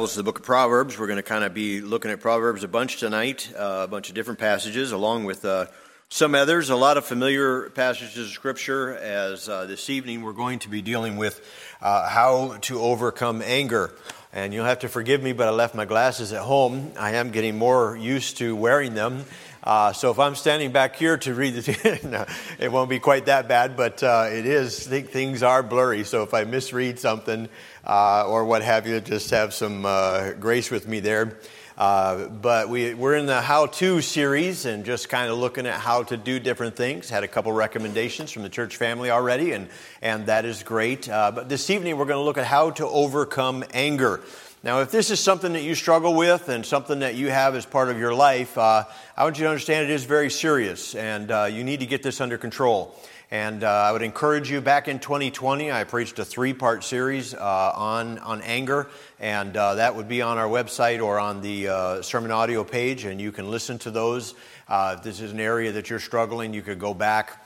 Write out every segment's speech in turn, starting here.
Bibles, the book of Proverbs. We're going to kind of be looking at Proverbs a bunch tonight, uh, a bunch of different passages, along with uh, some others, a lot of familiar passages of Scripture. As uh, this evening, we're going to be dealing with uh, how to overcome anger. And you'll have to forgive me, but I left my glasses at home. I am getting more used to wearing them. Uh, so if I'm standing back here to read the, no, it won't be quite that bad, but uh, it is. Things are blurry. So if I misread something uh, or what have you, just have some uh, grace with me there. Uh, but we, we're in the how to series and just kind of looking at how to do different things. Had a couple recommendations from the church family already, and, and that is great. Uh, but this evening, we're going to look at how to overcome anger. Now, if this is something that you struggle with and something that you have as part of your life, uh, I want you to understand it is very serious and uh, you need to get this under control. And uh, I would encourage you back in 2020, I preached a three part series uh, on, on anger, and uh, that would be on our website or on the uh, sermon audio page, and you can listen to those. if this is an area that you're struggling, you could go back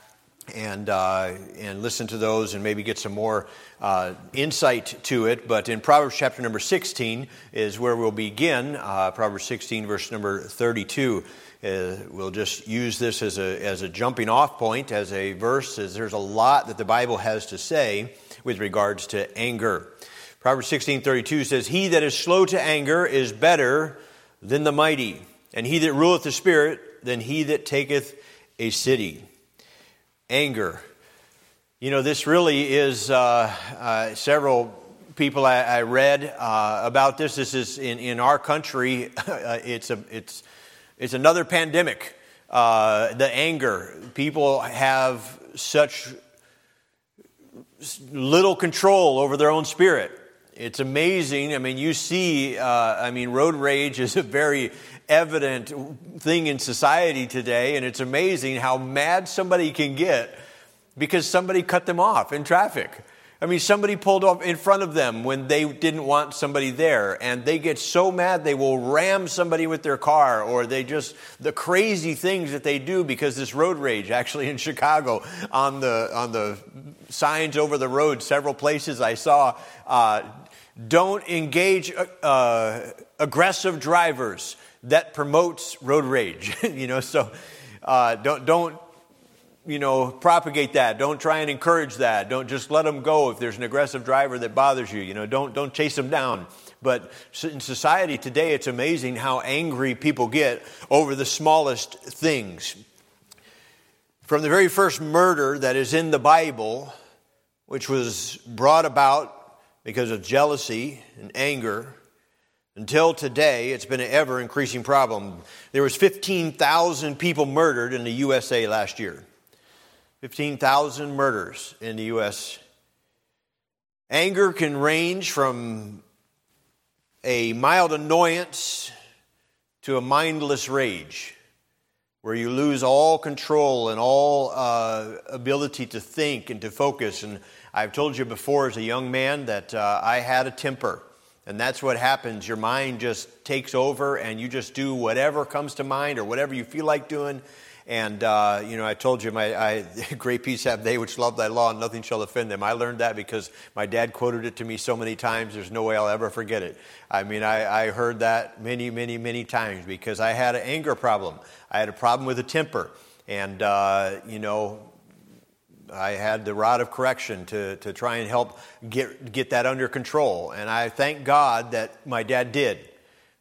and, uh, and listen to those and maybe get some more uh, insight to it. But in Proverbs chapter number 16 is where we'll begin. Uh, Proverbs 16, verse number 32. Uh, we'll just use this as a, as a jumping off point, as a verse, as there's a lot that the Bible has to say with regards to anger. Proverbs 16, 32 says, He that is slow to anger is better than the mighty, and he that ruleth the spirit than he that taketh a city anger. You know, this really is uh, uh, several people I, I read uh, about this. This is in, in our country, uh, it's, a, it's, it's another pandemic. Uh, the anger. People have such little control over their own spirit. It's amazing. I mean, you see, uh, I mean, road rage is a very evident thing in society today, and it's amazing how mad somebody can get because somebody cut them off in traffic. I mean, somebody pulled off in front of them when they didn't want somebody there, and they get so mad they will ram somebody with their car, or they just, the crazy things that they do because this road rage, actually in Chicago, on the, on the signs over the road, several places I saw, uh, don't engage uh, aggressive drivers that promotes road rage. you know, so uh, don't don't you know propagate that. Don't try and encourage that. Don't just let them go if there's an aggressive driver that bothers you. You know, don't don't chase them down. But in society today, it's amazing how angry people get over the smallest things. From the very first murder that is in the Bible, which was brought about because of jealousy and anger, until today, it's been an ever increasing problem. There was 15,000 people murdered in the USA last year. 15,000 murders in the US. Anger can range from a mild annoyance to a mindless rage, where you lose all control and all uh, ability to think and to focus. And I've told you before as a young man that uh, I had a temper. And that's what happens. Your mind just takes over and you just do whatever comes to mind or whatever you feel like doing. And, uh, you know, I told you, my I, great peace have they which love thy law, and nothing shall offend them. I learned that because my dad quoted it to me so many times, there's no way I'll ever forget it. I mean, I, I heard that many, many, many times because I had an anger problem. I had a problem with a temper. And, uh, you know, I had the rod of correction to, to try and help get, get that under control. And I thank God that my dad did.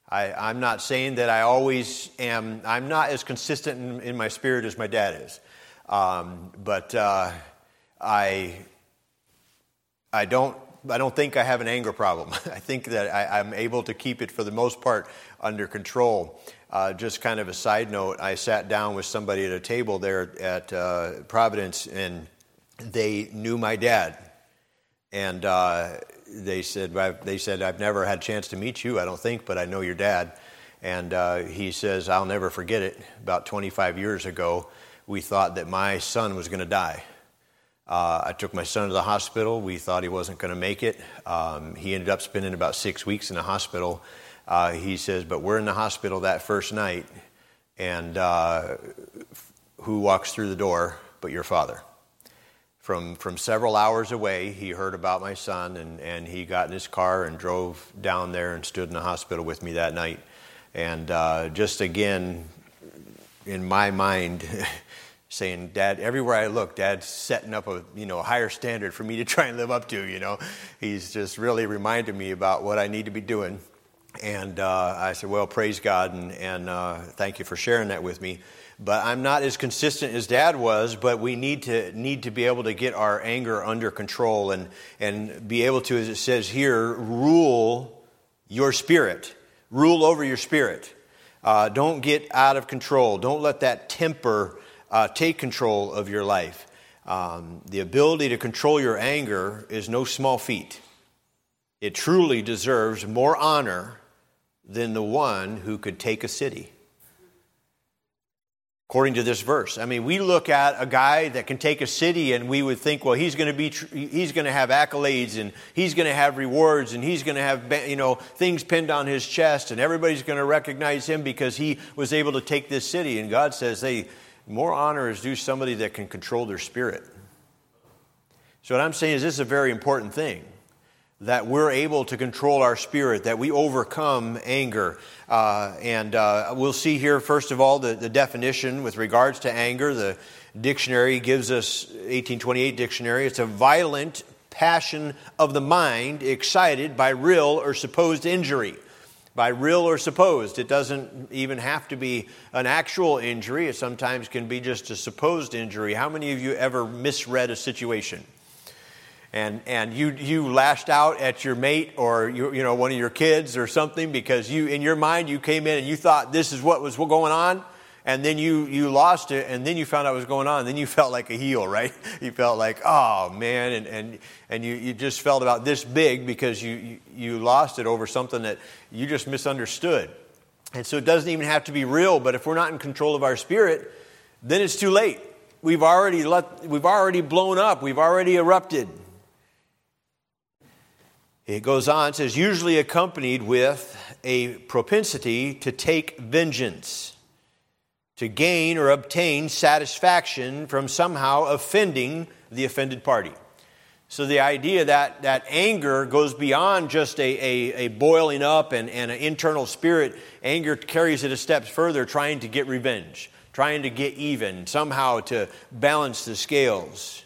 I, am not saying that I always am, I'm not as consistent in, in my spirit as my dad is. Um, but uh, I, I, don't, I don't think I have an anger problem. I think that I, am able to keep it for the most part under control. Uh, just kind of a side note, I sat down with somebody at a table there at uh, Providence, and they knew my dad, and uh, they said they said I've never had a chance to meet you. I don't think, but I know your dad. And uh, he says I'll never forget it. About 25 years ago, we thought that my son was going to die. Uh, I took my son to the hospital. We thought he wasn't going to make it. Um, he ended up spending about six weeks in the hospital. Uh, he says, but we're in the hospital that first night, and uh, who walks through the door but your father? From, from several hours away, he heard about my son and, and he got in his car and drove down there and stood in the hospital with me that night. And uh, just again, in my mind, saying, Dad, everywhere I look, Dad's setting up a, you know, a higher standard for me to try and live up to, you know. He's just really reminded me about what I need to be doing. And uh, I said, well, praise God and, and uh, thank you for sharing that with me but I'm not as consistent as dad was, but we need to need to be able to get our anger under control and and be able to, as it says here, rule your spirit. Rule over your spirit. Uh, don't get out of control. Don't let that temper uh, take control of your life. Um, the ability to control your anger is no small feat. It truly deserves more honor than the one who could take a city according to this verse. I mean, we look at a guy that can take a city and we would think, well, he's going to be, he's going to have accolades and he's going to have rewards and he's going to have, you know, things pinned on his chest and everybody's going to recognize him because he was able to take this city. And God says, hey, more honor is due somebody that can control their spirit. So what I'm saying is this is a very important thing that we're able to control our spirit, that we overcome anger. Uh, and uh, we'll see here, first of all, the, the, definition with regards to anger. The dictionary gives us, 1828 dictionary, it's a violent passion of the mind excited by real or supposed injury. By real or supposed. It doesn't even have to be an actual injury, it sometimes can be just a supposed injury. How many of you ever misread a situation? And, and you, you lashed out at your mate or you, you know, one of your kids or something because you, in your mind, you came in and you thought this is what was going on, and then you, you lost it, and then you found out what was going on, then you felt like a heel, right? You felt like, oh man, and, and, and you, you just felt about this big because you, you, you lost it over something that you just misunderstood. And so it doesn't even have to be real, but if we're not in control of our spirit, then it's too late. We've already, let, we've already blown up, we've already erupted. It goes on, it says, usually accompanied with a propensity to take vengeance, to gain or obtain satisfaction from somehow offending the offended party. So the idea that, that anger goes beyond just a, a, a boiling up and, and an internal spirit, anger carries it a step further, trying to get revenge, trying to get even, somehow to balance the scales.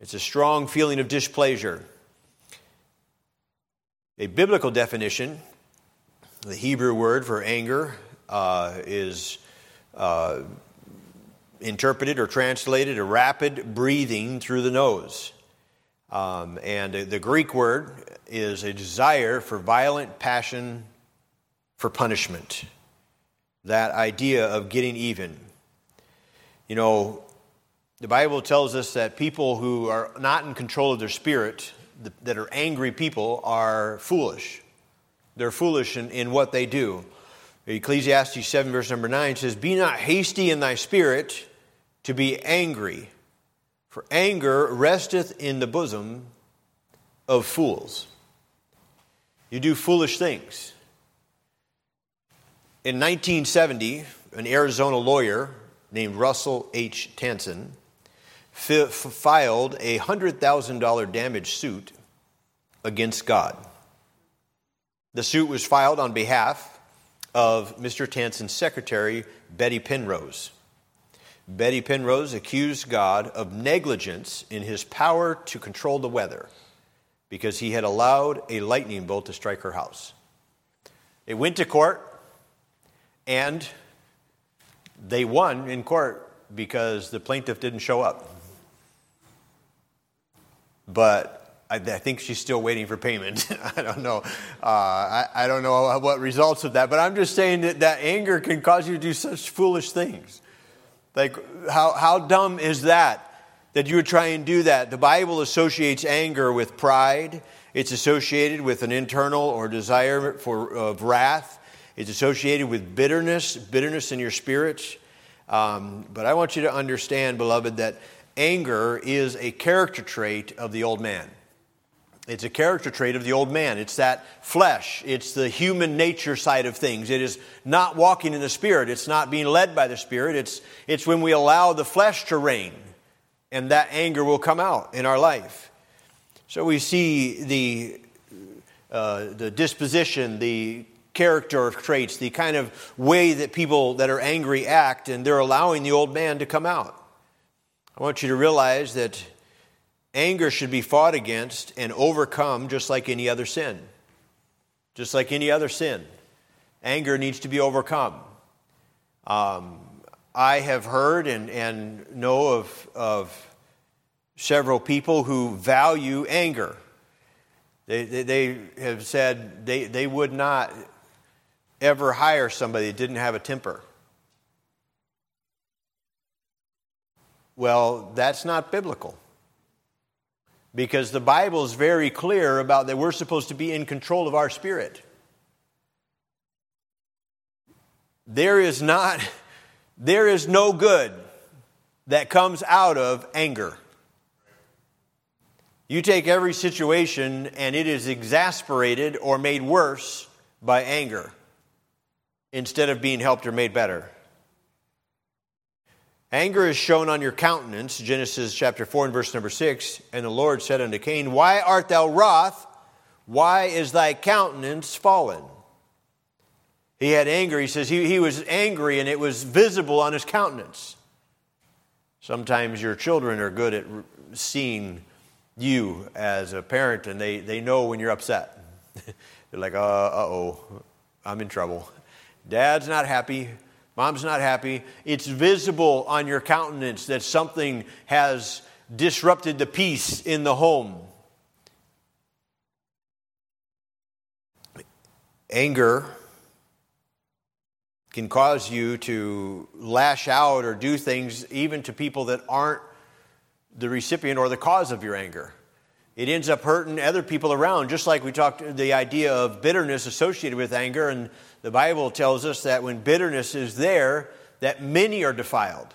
It's a strong feeling of displeasure. A biblical definition, the Hebrew word for anger, uh, is uh, interpreted or translated a rapid breathing through the nose. Um, and the Greek word is a desire for violent passion for punishment. That idea of getting even. You know, the Bible tells us that people who are not in control of their spirit that are angry people are foolish. They're foolish in, in what they do. Ecclesiastes 7, verse number 9 says, Be not hasty in thy spirit to be angry, for anger resteth in the bosom of fools. You do foolish things. In 1970, an Arizona lawyer named Russell H. Tanson f- filed a $100,000 damage suit against God. The suit was filed on behalf of Mr. Tanson's secretary, Betty Penrose. Betty Penrose accused God of negligence in his power to control the weather because he had allowed a lightning bolt to strike her house. It went to court, and they won in court because the plaintiff didn't show up but I, I, think she's still waiting for payment. I don't know. Uh, I, I, don't know what results of that, but I'm just saying that that anger can cause you to do such foolish things. Like, how, how dumb is that? That you would try and do that. The Bible associates anger with pride. It's associated with an internal or desire for of wrath. It's associated with bitterness, bitterness in your spirit. Um, but I want you to understand, beloved, that anger is a character trait of the old man. It's a character trait of the old man. It's that flesh. It's the human nature side of things. It is not walking in the Spirit. It's not being led by the Spirit. It's, it's when we allow the flesh to reign and that anger will come out in our life. So we see the, uh, the disposition, the character traits, the kind of way that people that are angry act, and they're allowing the old man to come out. I want you to realize that anger should be fought against and overcome just like any other sin. Just like any other sin. Anger needs to be overcome. Um, I have heard and, and know of, of several people who value anger. They, they, they, have said they, they would not ever hire somebody that didn't have a temper. Well, that's not biblical. Because the Bible is very clear about that we're supposed to be in control of our spirit. There is not, there is no good that comes out of anger. You take every situation and it is exasperated or made worse by anger instead of being helped or made better. Anger is shown on your countenance, Genesis chapter 4 and verse number 6. And the Lord said unto Cain, Why art thou wroth? Why is thy countenance fallen? He had anger. He says he, he was angry and it was visible on his countenance. Sometimes your children are good at seeing you as a parent and they, they know when you're upset. They're like, uh oh, I'm in trouble. Dad's not happy. Mom's not happy. It's visible on your countenance that something has disrupted the peace in the home. Anger can cause you to lash out or do things even to people that aren't the recipient or the cause of your anger. It ends up hurting other people around, just like we talked the idea of bitterness associated with anger. And the Bible tells us that when bitterness is there, that many are defiled.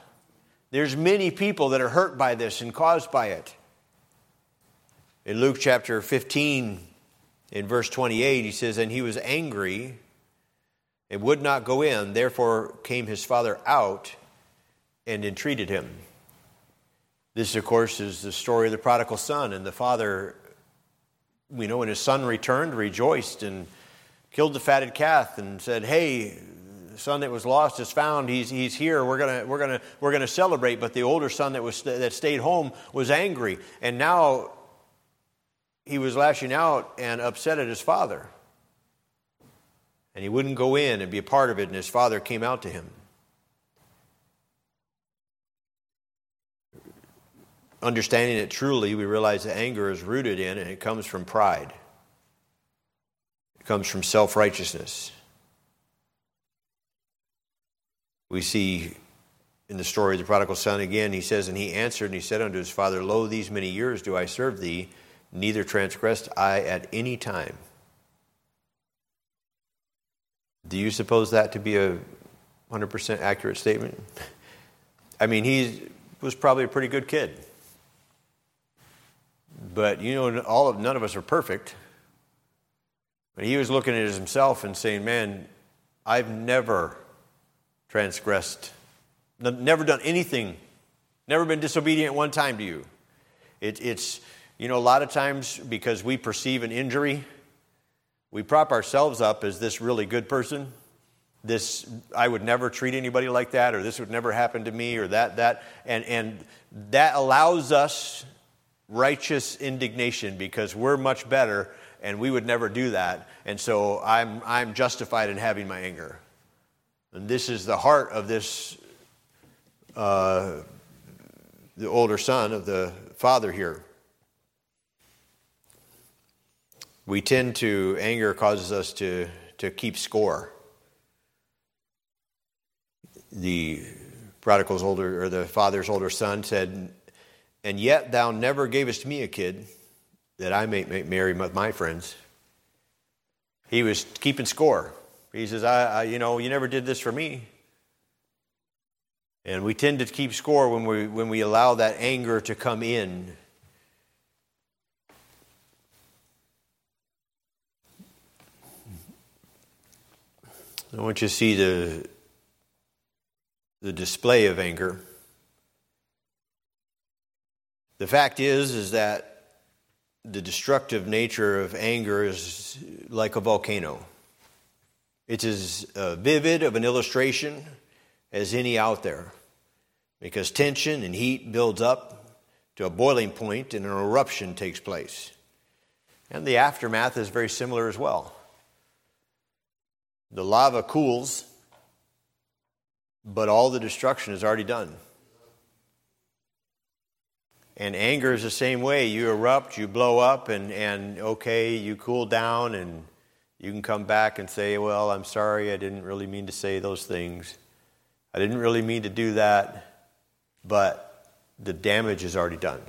There's many people that are hurt by this and caused by it. In Luke chapter 15, in verse 28, he says, And he was angry and would not go in. Therefore came his father out and entreated him. This, of course, is the story of the prodigal son. And the father, we know when his son returned, rejoiced and killed the fatted calf and said, Hey, the son that was lost is found. He's, he's here. We're going we're gonna, we're gonna celebrate. But the older son that, was, that stayed home was angry. And now he was lashing out and upset at his father. And he wouldn't go in and be a part of it. And his father came out to him. understanding it truly, we realize that anger is rooted in and it comes from pride. Comes from self righteousness. We see in the story of the prodigal son again, he says, And he answered and he said unto his father, Lo, these many years do I serve thee, neither transgressed I at any time. Do you suppose that to be a 100% accurate statement? I mean, he was probably a pretty good kid. But you know, all of, none of us are perfect. But he was looking at himself and saying, Man, I've never transgressed, never done anything, never been disobedient one time to you. It, it's, you know, a lot of times because we perceive an injury, we prop ourselves up as this really good person. This, I would never treat anybody like that, or this would never happen to me, or that, that. And, and that allows us righteous indignation because we're much better and we would never do that. And so I'm, I'm justified in having my anger. And this is the heart of this, uh, the older son of the father here. We tend to, anger causes us to, to keep score. The prodigal's older, or the father's older son said, and yet thou never gavest me a kid that I may, marry my friends. He was keeping score. He says, I, I, you know, you never did this for me. And we tend to keep score when we, when we allow that anger to come in. I want you to see the, the display of anger. The fact is, is that the destructive nature of anger is like a volcano. It's as uh, vivid of an illustration as any out there because tension and heat builds up to a boiling point and an eruption takes place. And the aftermath is very similar as well. The lava cools, but all the destruction is already done. And anger is the same way. You erupt, you blow up, and, and okay, you cool down, and you can come back and say, Well, I'm sorry, I didn't really mean to say those things. I didn't really mean to do that, but the damage is already done.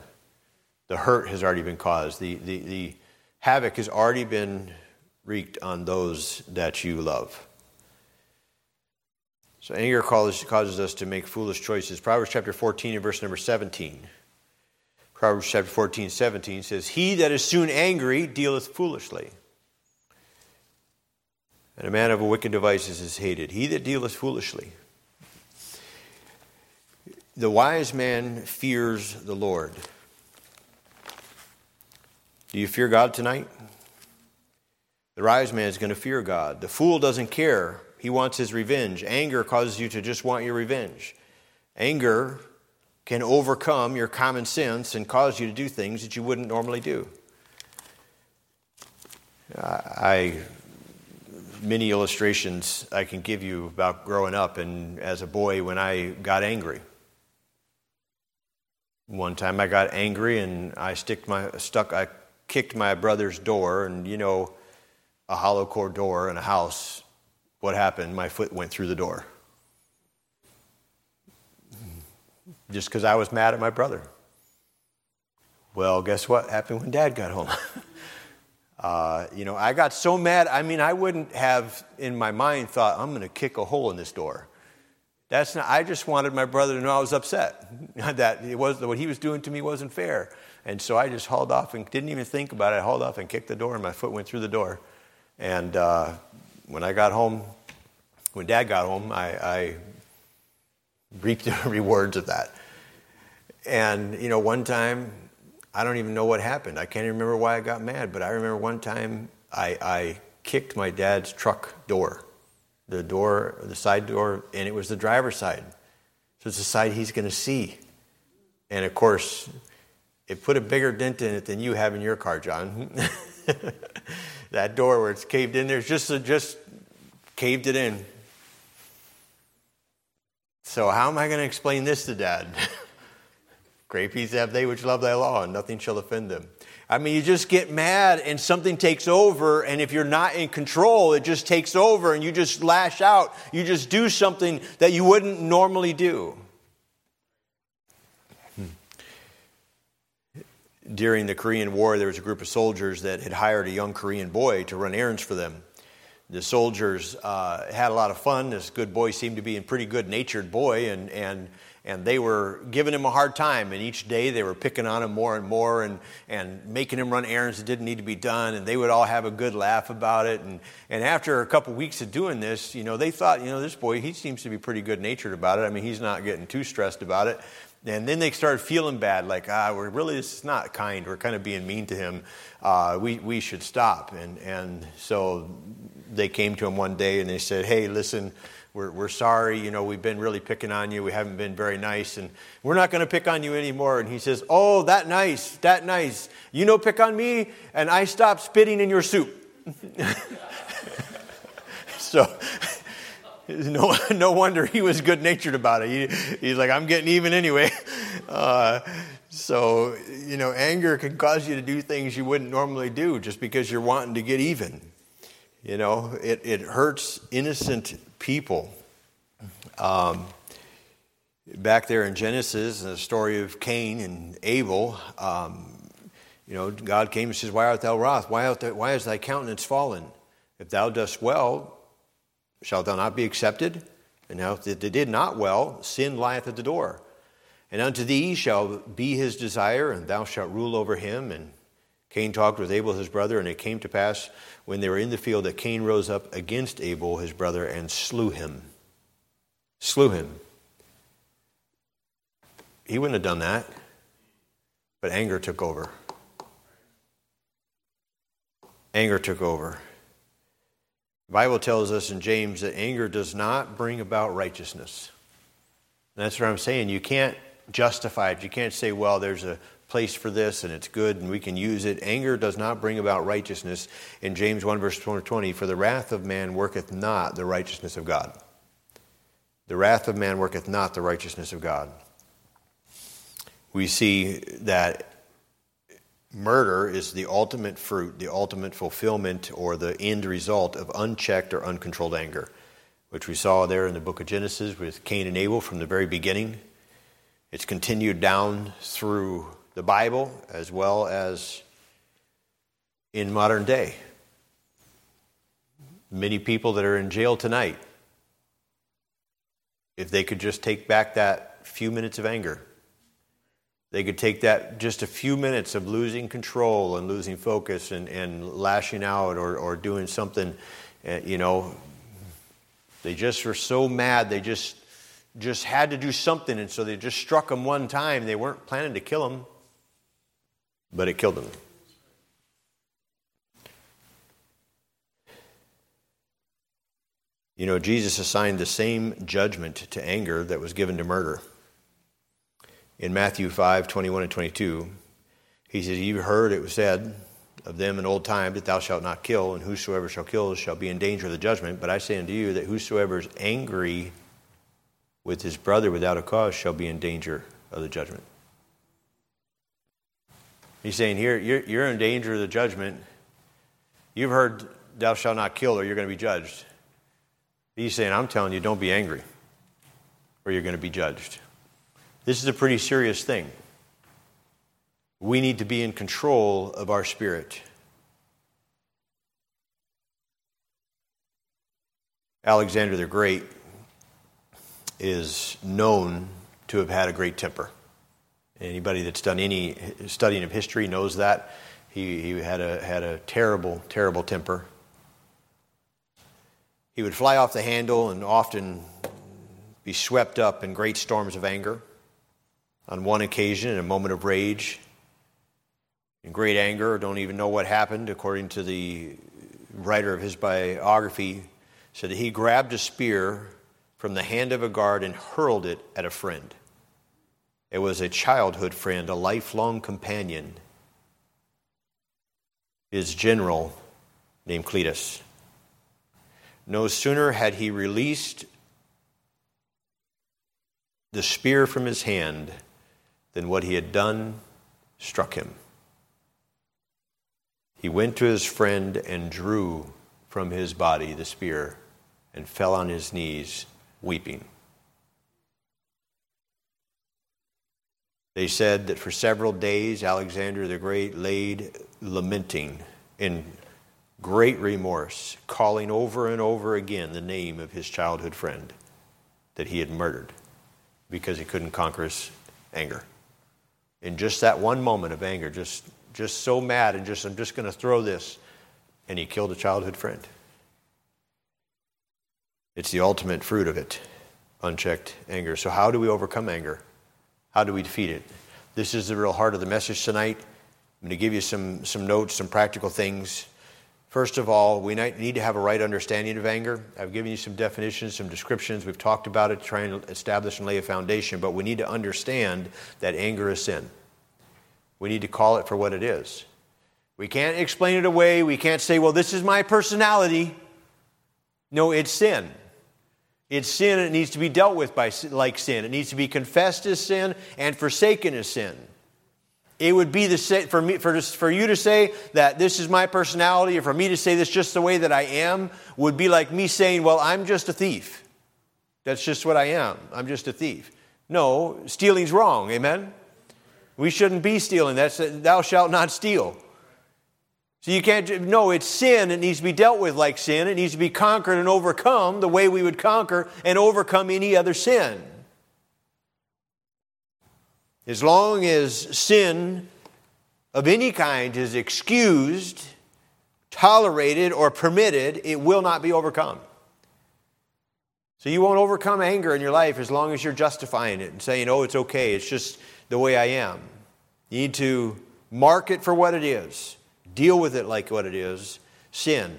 The hurt has already been caused. The, the, the havoc has already been wreaked on those that you love. So anger causes, causes us to make foolish choices. Proverbs chapter 14 and verse number 17. Proverbs chapter 14, 17 says, He that is soon angry dealeth foolishly. And a man of a wicked devices is hated. He that dealeth foolishly. The wise man fears the Lord. Do you fear God tonight? The wise man is going to fear God. The fool doesn't care. He wants his revenge. Anger causes you to just want your revenge. Anger can overcome your common sense and cause you to do things that you wouldn't normally do. I many illustrations I can give you about growing up and as a boy when I got angry. One time I got angry and I stick my stuck I kicked my brother's door and you know a hollow core door in a house what happened my foot went through the door just because I was mad at my brother. Well, guess what happened when dad got home? uh, you know, I got so mad. I mean, I wouldn't have in my mind thought, I'm going to kick a hole in this door. That's not, I just wanted my brother to know I was upset, that it was, what he was doing to me wasn't fair. And so I just hauled off and didn't even think about it. I hauled off and kicked the door, and my foot went through the door. And uh, when I got home, when dad got home, I, I reaped the rewards of that. And, you know, one time, I don't even know what happened. I can't even remember why I got mad, but I remember one time I, I kicked my dad's truck door, the door, the side door, and it was the driver's side. So it's the side he's going to see. And of course, it put a bigger dent in it than you have in your car, John. that door where it's caved in, there's just, just caved it in. So, how am I going to explain this to dad? Great peace have they which love thy law, and nothing shall offend them. I mean, you just get mad and something takes over, and if you're not in control, it just takes over and you just lash out. You just do something that you wouldn't normally do. Hmm. During the Korean War, there was a group of soldiers that had hired a young Korean boy to run errands for them. The soldiers uh, had a lot of fun. This good boy seemed to be a pretty good natured boy, and, and and they were giving him a hard time. And each day they were picking on him more and more and, and making him run errands that didn't need to be done. And they would all have a good laugh about it. And, and after a couple weeks of doing this, you know, they thought, you know, this boy, he seems to be pretty good natured about it. I mean, he's not getting too stressed about it. And then they started feeling bad, like, ah, we're really, this is not kind. We're kind of being mean to him. Uh, we, we should stop. And, and so they came to him one day and they said, hey, listen, we're, we're sorry, you know, we've been really picking on you. We haven't been very nice, and we're not going to pick on you anymore. And he says, Oh, that nice, that nice. You know, pick on me, and I stop spitting in your soup. so, no, no wonder he was good natured about it. He, he's like, I'm getting even anyway. Uh, so, you know, anger can cause you to do things you wouldn't normally do just because you're wanting to get even. You know, it, it hurts innocent people. Um, back there in Genesis, in the story of Cain and Abel, um, you know, God came and says, Why art thou wroth? Why, art thou, why is thy countenance fallen? If thou dost well, shalt thou not be accepted? And now, if they did not well, sin lieth at the door. And unto thee shall be his desire, and thou shalt rule over him. And Cain talked with Abel his brother, and it came to pass when they were in the field that Cain rose up against Abel his brother and slew him. Slew him. He wouldn't have done that. But anger took over. Anger took over. Bible tells us in James that anger does not bring about righteousness. And that's what I'm saying. You can't justify it. You can't say, well, there's a place for this and it's good and we can use it. Anger does not bring about righteousness. In James 1, verse 20, for the wrath of man worketh not the righteousness of God. The wrath of man worketh not the righteousness of God. We see that murder is the ultimate fruit, the ultimate fulfillment, or the end result of unchecked or uncontrolled anger, which we saw there in the book of Genesis with Cain and Abel from the very beginning. It's continued down through the Bible as well as in modern day. Many people that are in jail tonight, if they could just take back that few minutes of anger, they could take that just a few minutes of losing control and losing focus and, and lashing out or, or doing something, uh, you know, they just were so mad they just just had to do something, and so they just struck him one time. They weren't planning to kill him, but it killed him. You know, Jesus assigned the same judgment to anger that was given to murder. In Matthew 5 21 and 22, he says, You've heard it was said of them in old time that thou shalt not kill, and whosoever shall kill shall be in danger of the judgment. But I say unto you that whosoever is angry with his brother without a cause shall be in danger of the judgment. He's saying here, you're, you're in danger of the judgment. You've heard, thou shalt not kill, or you're going to be judged. He's saying, I'm telling you, don't be angry, or you're going to be judged. This is a pretty serious thing. We need to be in control of our spirit. Alexander the Great is known to have had a great temper. Anybody that's done any studying of history knows that. He, he had, a, had a terrible, terrible temper. He would fly off the handle and often be swept up in great storms of anger. On one occasion, in a moment of rage, in great anger, don't even know what happened, according to the writer of his biography, said that he grabbed a spear from the hand of a guard and hurled it at a friend. It was a childhood friend, a lifelong companion, his general named Cletus. No sooner had he released the spear from his hand than what he had done struck him. He went to his friend and drew from his body the spear and fell on his knees weeping. They said that for several days Alexander the Great laid lamenting in great remorse, calling over and over again the name of his childhood friend that he had murdered because he couldn't conquer his anger. In just that one moment of anger, just, just so mad and just, I'm just going to throw this, and he killed a childhood friend. It's the ultimate fruit of it unchecked anger. So, how do we overcome anger? How do we defeat it? This is the real heart of the message tonight. I'm going to give you some, some notes, some practical things. First of all, we need to have a right understanding of anger. I've given you some definitions, some descriptions. We've talked about it, trying to establish and lay a foundation, but we need to understand that anger is sin. We need to call it for what it is. We can't explain it away. We can't say, well, this is my personality. No, it's sin. It's sin it needs to be dealt with by, like sin. It needs to be confessed as sin and forsaken as sin. It would be the for me for, for you to say that this is my personality, or for me to say this just the way that I am, would be like me saying, "Well, I'm just a thief." That's just what I am. I'm just a thief. No, stealing's wrong. Amen. We shouldn't be stealing. That's thou shalt not steal. So you can't, no, it's sin. It needs to be dealt with like sin. It needs to be conquered and overcome the way we would conquer and overcome any other sin. As long as sin of any kind is excused, tolerated, or permitted, it will not be overcome. So you won't overcome anger in your life as long as you're justifying it and saying, oh, it's okay, it's just the way I am. You need to mark it for what it is, deal with it like what it is sin.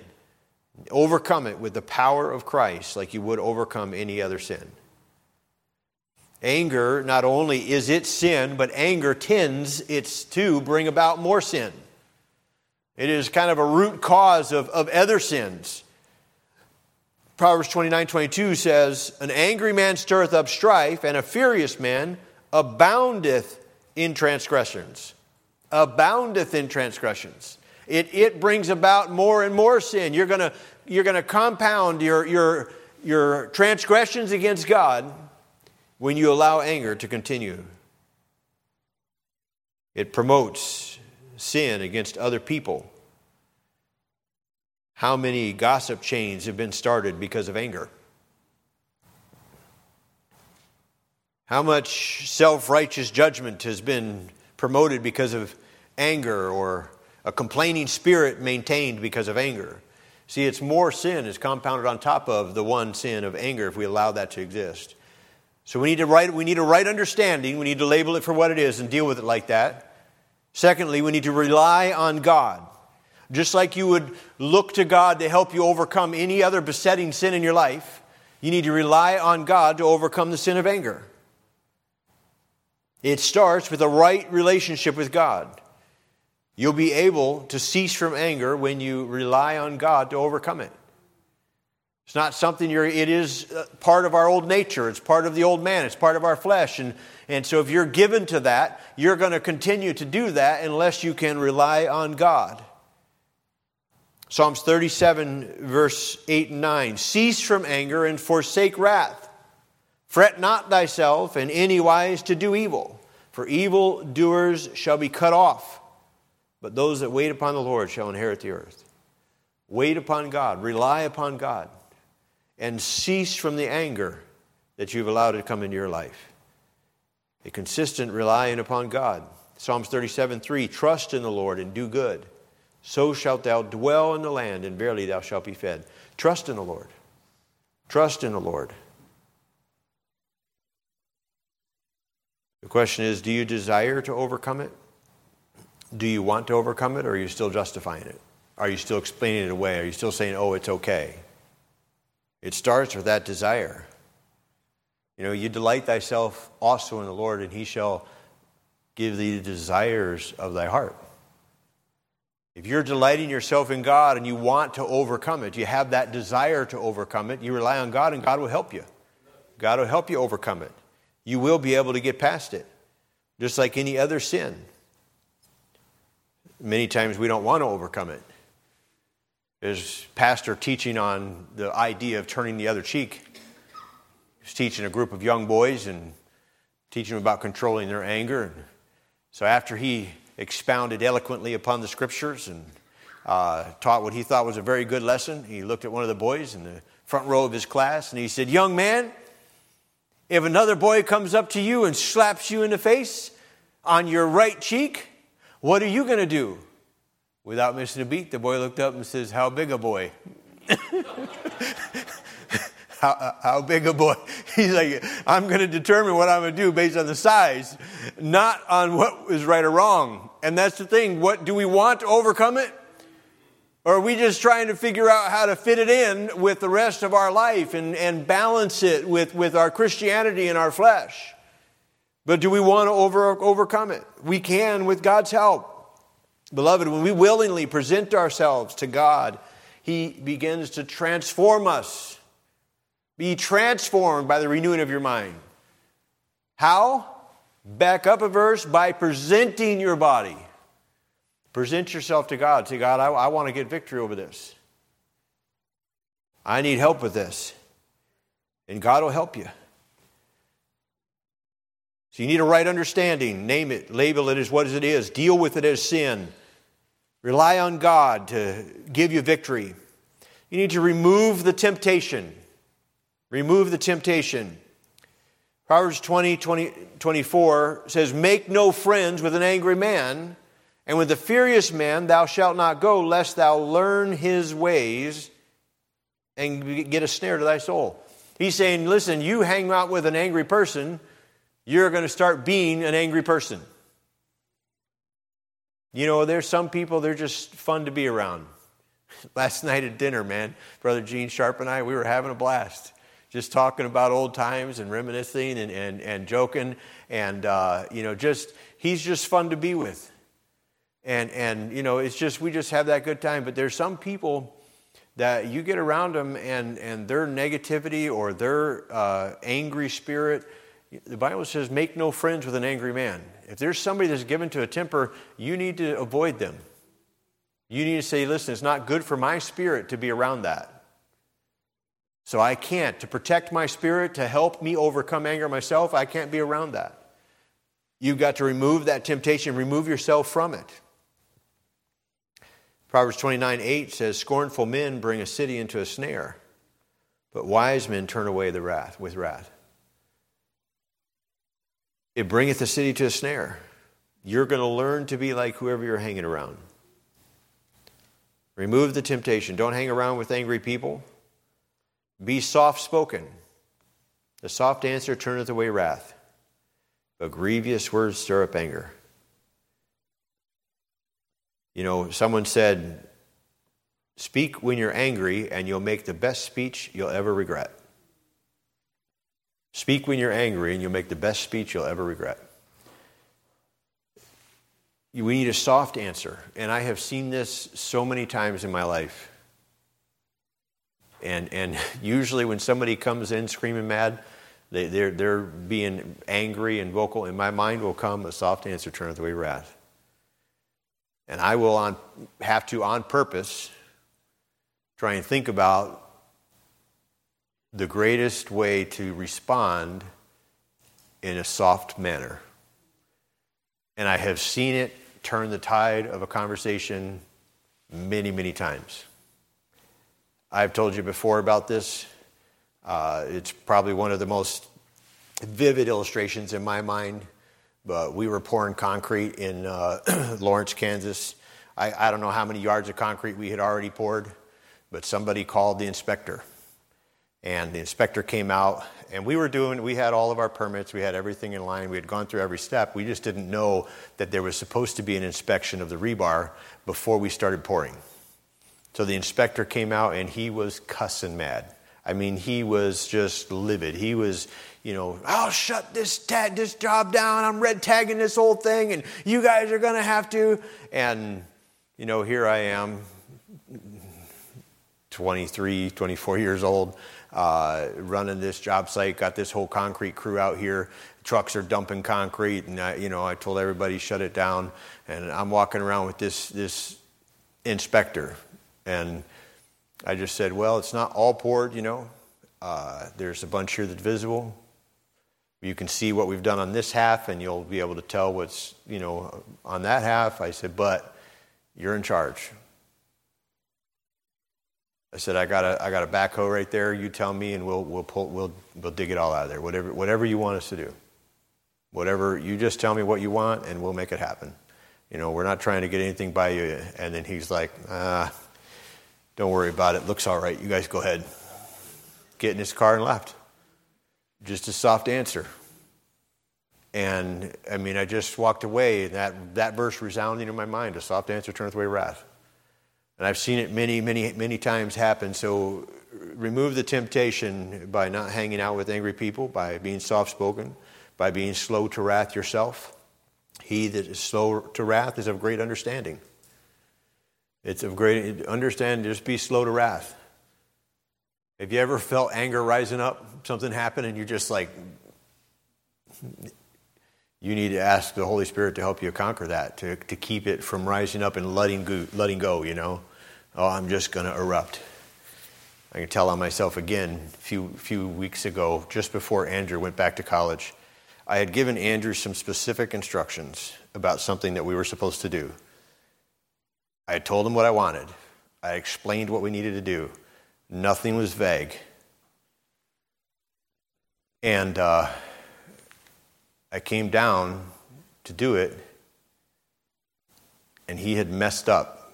Overcome it with the power of Christ like you would overcome any other sin. Anger, not only is it sin, but anger tends it's to bring about more sin. It is kind of a root cause of, of other sins. Proverbs 29 22 says, An angry man stirreth up strife, and a furious man aboundeth in transgressions. Aboundeth in transgressions. It, it brings about more and more sin. You're going you're going to compound your, your, your transgressions against God when you allow anger to continue. It promotes sin against other people. How many gossip chains have been started because of anger? How much self righteous judgment has been promoted because of anger or a complaining spirit maintained because of anger? See, it's more sin is compounded on top of the one sin of anger if we allow that to exist. So we need to write, we need a right understanding. We need to label it for what it is and deal with it like that. Secondly, we need to rely on God. Just like you would look to God to help you overcome any other besetting sin in your life, you need to rely on God to overcome the sin of anger. It starts with a right relationship with God. You'll be able to cease from anger when you rely on God to overcome it. It's not something you're, it is uh, part of our old nature. It's part of the old man. It's part of our flesh. And, and so if you're given to that, you're going to continue to do that unless you can rely on God. Psalms 37, verse 8 and 9 Cease from anger and forsake wrath. Fret not thyself in any wise to do evil, for evil doers shall be cut off. But those that wait upon the Lord shall inherit the earth. Wait upon God, rely upon God and cease from the anger that you've allowed to come into your life. A consistent relying upon God. Psalms 37 3 Trust in the Lord and do good. So shalt thou dwell in the land, and verily thou shalt be fed. Trust in the Lord. Trust in the Lord. The question is do you desire to overcome it? Do you want to overcome it, or are you still justifying it? Are you still explaining it away? Are you still saying, oh, it's okay? It starts with that desire. You know, you delight thyself also in the Lord, and he shall give thee the desires of thy heart. If you're delighting yourself in God and you want to overcome it, you have that desire to overcome it, you rely on God, and God will help you. God will help you overcome it. You will be able to get past it, just like any other sin. Many times we don't want to overcome it is pastor teaching on the idea of turning the other cheek. He's teaching a group of young boys and teaching them about controlling their anger. And so after he expounded eloquently upon the scriptures and uh, taught what he thought was a very good lesson, he looked at one of the boys in the front row of his class and he said, Young man, if another boy comes up to you and slaps you in the face on your right cheek, what are you going to do? Without missing a beat, the boy looked up and says, How big a boy? how, uh, how, big a boy? He's like, I'm going to determine what I'm going to do based on the size, not on what is right or wrong. And that's the thing. What do we want to overcome it? Or are we just trying to figure out how to fit it in with the rest of our life and, and balance it with, with our Christianity and our flesh? But do we want to over, overcome it? We can with God's help. Beloved, when we willingly present ourselves to God, He begins to transform us. Be transformed by the renewing of your mind. How? Back up a verse by presenting your body. Present yourself to God. Say, God, I, I want to get victory over this. I need help with this. And God will help you. So you need a right understanding. Name it, label it as what it is, deal with it as sin. Rely on God to give you victory. You need to remove the temptation. Remove the temptation. Proverbs 20, 20 24 says, Make no friends with an angry man, and with a furious man thou shalt not go, lest thou learn his ways and get a snare to thy soul. He's saying, Listen, you hang out with an angry person, you're going to start being an angry person. You know, there's some people, they're just fun to be around. Last night at dinner, man, Brother Gene Sharp and I, we were having a blast. Just talking about old times and reminiscing and, and, and joking. And, uh, you know, just, he's just fun to be with. And, and, you know, it's just, we just have that good time. But there's some people that you get around them and, and their negativity or their uh, angry spirit, the Bible says, make no friends with an angry man. If there's somebody that's given to a temper, you need to avoid them. You need to say, listen, it's not good for my spirit to be around that. So I can't. To protect my spirit, to help me overcome anger myself, I can't be around that. You've got to remove that temptation, remove yourself from it. Proverbs 29 8 says, Scornful men bring a city into a snare, but wise men turn away the wrath with wrath. It bringeth the city to a snare. You're going to learn to be like whoever you're hanging around. Remove the temptation. Don't hang around with angry people. Be soft spoken. The soft answer turneth away wrath, but grievous words stir up anger. You know, someone said, Speak when you're angry, and you'll make the best speech you'll ever regret. Speak when you're angry, and you'll make the best speech you'll ever regret. We need a soft answer. And I have seen this so many times in my life. And, and usually, when somebody comes in screaming mad, they, they're, they're being angry and vocal, In my mind will come, a soft answer turneth away wrath. And I will on, have to, on purpose, try and think about the greatest way to respond in a soft manner. And I have seen it turn the tide of a conversation many, many times. I've told you before about this. Uh, it's probably one of the most vivid illustrations in my mind but we were pouring concrete in uh, Lawrence, Kansas. I, I don't know how many yards of concrete we had already poured, but somebody called the inspector. And the inspector came out, and we were doing, we had all of our permits, we had everything in line, we had gone through every step. We just didn't know that there was supposed to be an inspection of the rebar before we started pouring. So the inspector came out, and he was cussing mad. I mean, he was just livid. He was, you know, I'll shut this tag, this job down. I'm red tagging this whole thing, and you guys are going to have to. And, you know, here I am, 23, 24 years old, uh, running this job site, got this whole concrete crew out here. Trucks are dumping concrete, and I, you know, I told everybody shut it down. And I'm walking around with this this inspector, and I just said, well, it's not all poured, you know. Uh, there's a bunch here that's visible. You can see what we've done on this half, and you'll be able to tell what's, you know, on that half. I said, but you're in charge. I said, I got a, I got a backhoe right there. You tell me, and we'll, we'll, pull, we'll, we'll dig it all out of there. Whatever, whatever you want us to do. Whatever, you just tell me what you want, and we'll make it happen. You know, we're not trying to get anything by you. And then he's like, ah, don't worry about it. Looks all right. You guys go ahead. Get in his car and left. Just a soft answer. And I mean, I just walked away. That, that verse resounding in my mind a soft answer turneth away wrath. And I've seen it many, many, many times happen. So remove the temptation by not hanging out with angry people, by being soft spoken, by being slow to wrath yourself. He that is slow to wrath is of great understanding. It's of great understand, just be slow to wrath. Have you ever felt anger rising up? Something happened and you're just like, you need to ask the Holy Spirit to help you conquer that, to, to keep it from rising up and letting go, letting go, you know. Oh, I'm just going to erupt. I can tell on myself again a few, few weeks ago, just before Andrew went back to college. I had given Andrew some specific instructions about something that we were supposed to do. I had told him what I wanted. I explained what we needed to do. Nothing was vague. And uh, I came down to do it, and he had messed up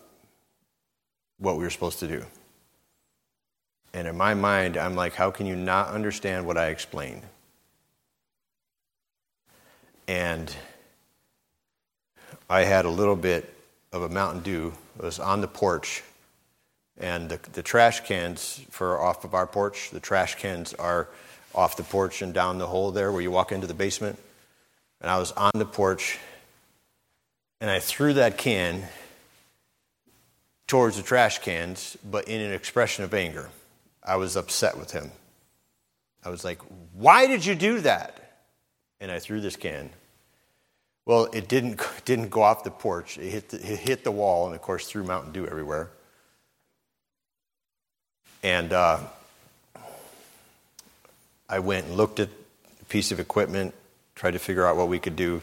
what we were supposed to do. And in my mind, I'm like, how can you not understand what I explained? And I had a little bit of a Mountain Dew. It was on the porch, and the, the trash cans for off of our porch, the trash cans are off the porch and down the hole there where you walk into the basement. And I was on the porch, and I threw that can towards the trash cans, but in an expression of anger. I was upset with him. I was like, Why did you do that? And I threw this can. Well, it didn't, didn't go off the porch. It hit the, it hit the wall, and of course, threw Mountain Dew everywhere. And uh, I went and looked at a piece of equipment, tried to figure out what we could do.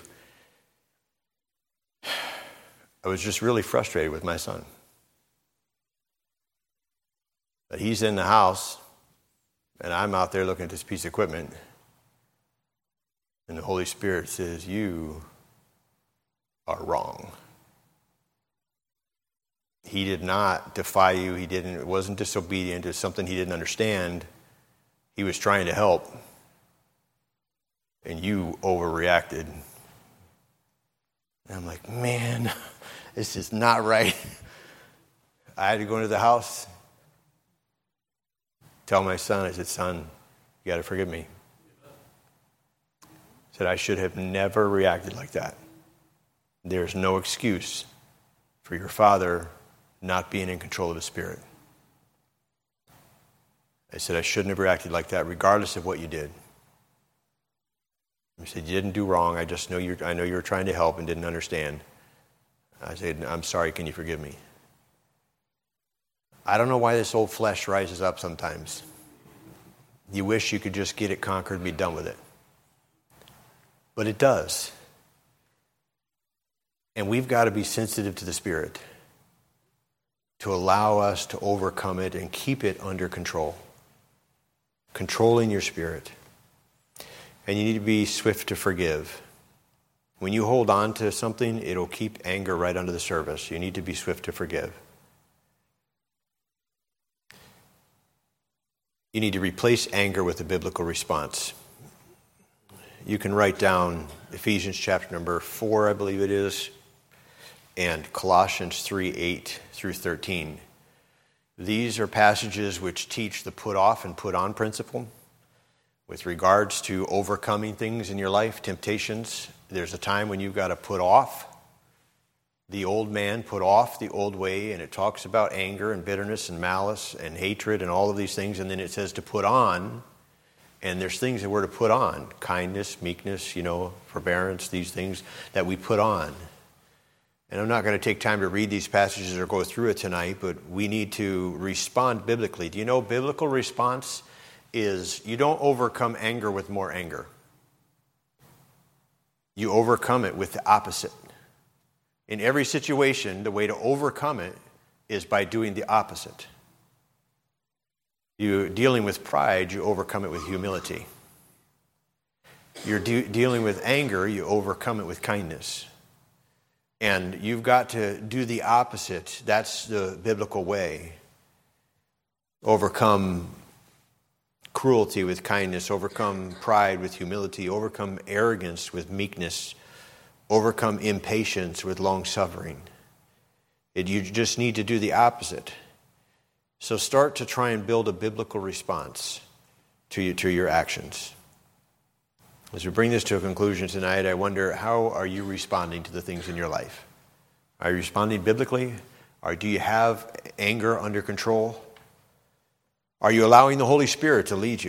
I was just really frustrated with my son. But he's in the house, and I'm out there looking at this piece of equipment. And the Holy Spirit says, You are wrong. He did not defy you. He didn't, it wasn't disobedient. It's something he didn't understand. He was trying to help. And you overreacted. And I'm like, man, this is not right. I had to go into the house, tell my son, I said, son, you got to forgive me. I said, I should have never reacted like that. There's no excuse for your father not being in control of his spirit. I said, I shouldn't have reacted like that, regardless of what you did. He said, You didn't do wrong. I just know you're, I know you were trying to help and didn't understand. I said, I'm sorry, can you forgive me? I don't know why this old flesh rises up sometimes. You wish you could just get it conquered and be done with it. But it does. And we've got to be sensitive to the Spirit to allow us to overcome it and keep it under control. Controlling your spirit. And you need to be swift to forgive. When you hold on to something, it'll keep anger right under the surface. You need to be swift to forgive. You need to replace anger with a biblical response. You can write down Ephesians chapter number 4, I believe it is, and Colossians 3 8 through 13. These are passages which teach the put off and put on principle with regards to overcoming things in your life, temptations. There's a time when you've got to put off the old man, put off the old way, and it talks about anger and bitterness and malice and hatred and all of these things, and then it says to put on. And there's things that we're to put on kindness, meekness, you know, forbearance, these things that we put on. And I'm not going to take time to read these passages or go through it tonight, but we need to respond biblically. Do you know biblical response is you don't overcome anger with more anger, you overcome it with the opposite. In every situation, the way to overcome it is by doing the opposite. You're dealing with pride, you overcome it with humility. You're de- dealing with anger, you overcome it with kindness. And you've got to do the opposite. That's the biblical way. Overcome cruelty with kindness, overcome pride with humility, overcome arrogance with meekness, overcome impatience with long suffering. You just need to do the opposite. So start to try and build a biblical response to, you, to your actions. As we bring this to a conclusion tonight, I wonder how are you responding to the things in your life? Are you responding biblically? Or do you have anger under control? Are you allowing the Holy Spirit to lead you?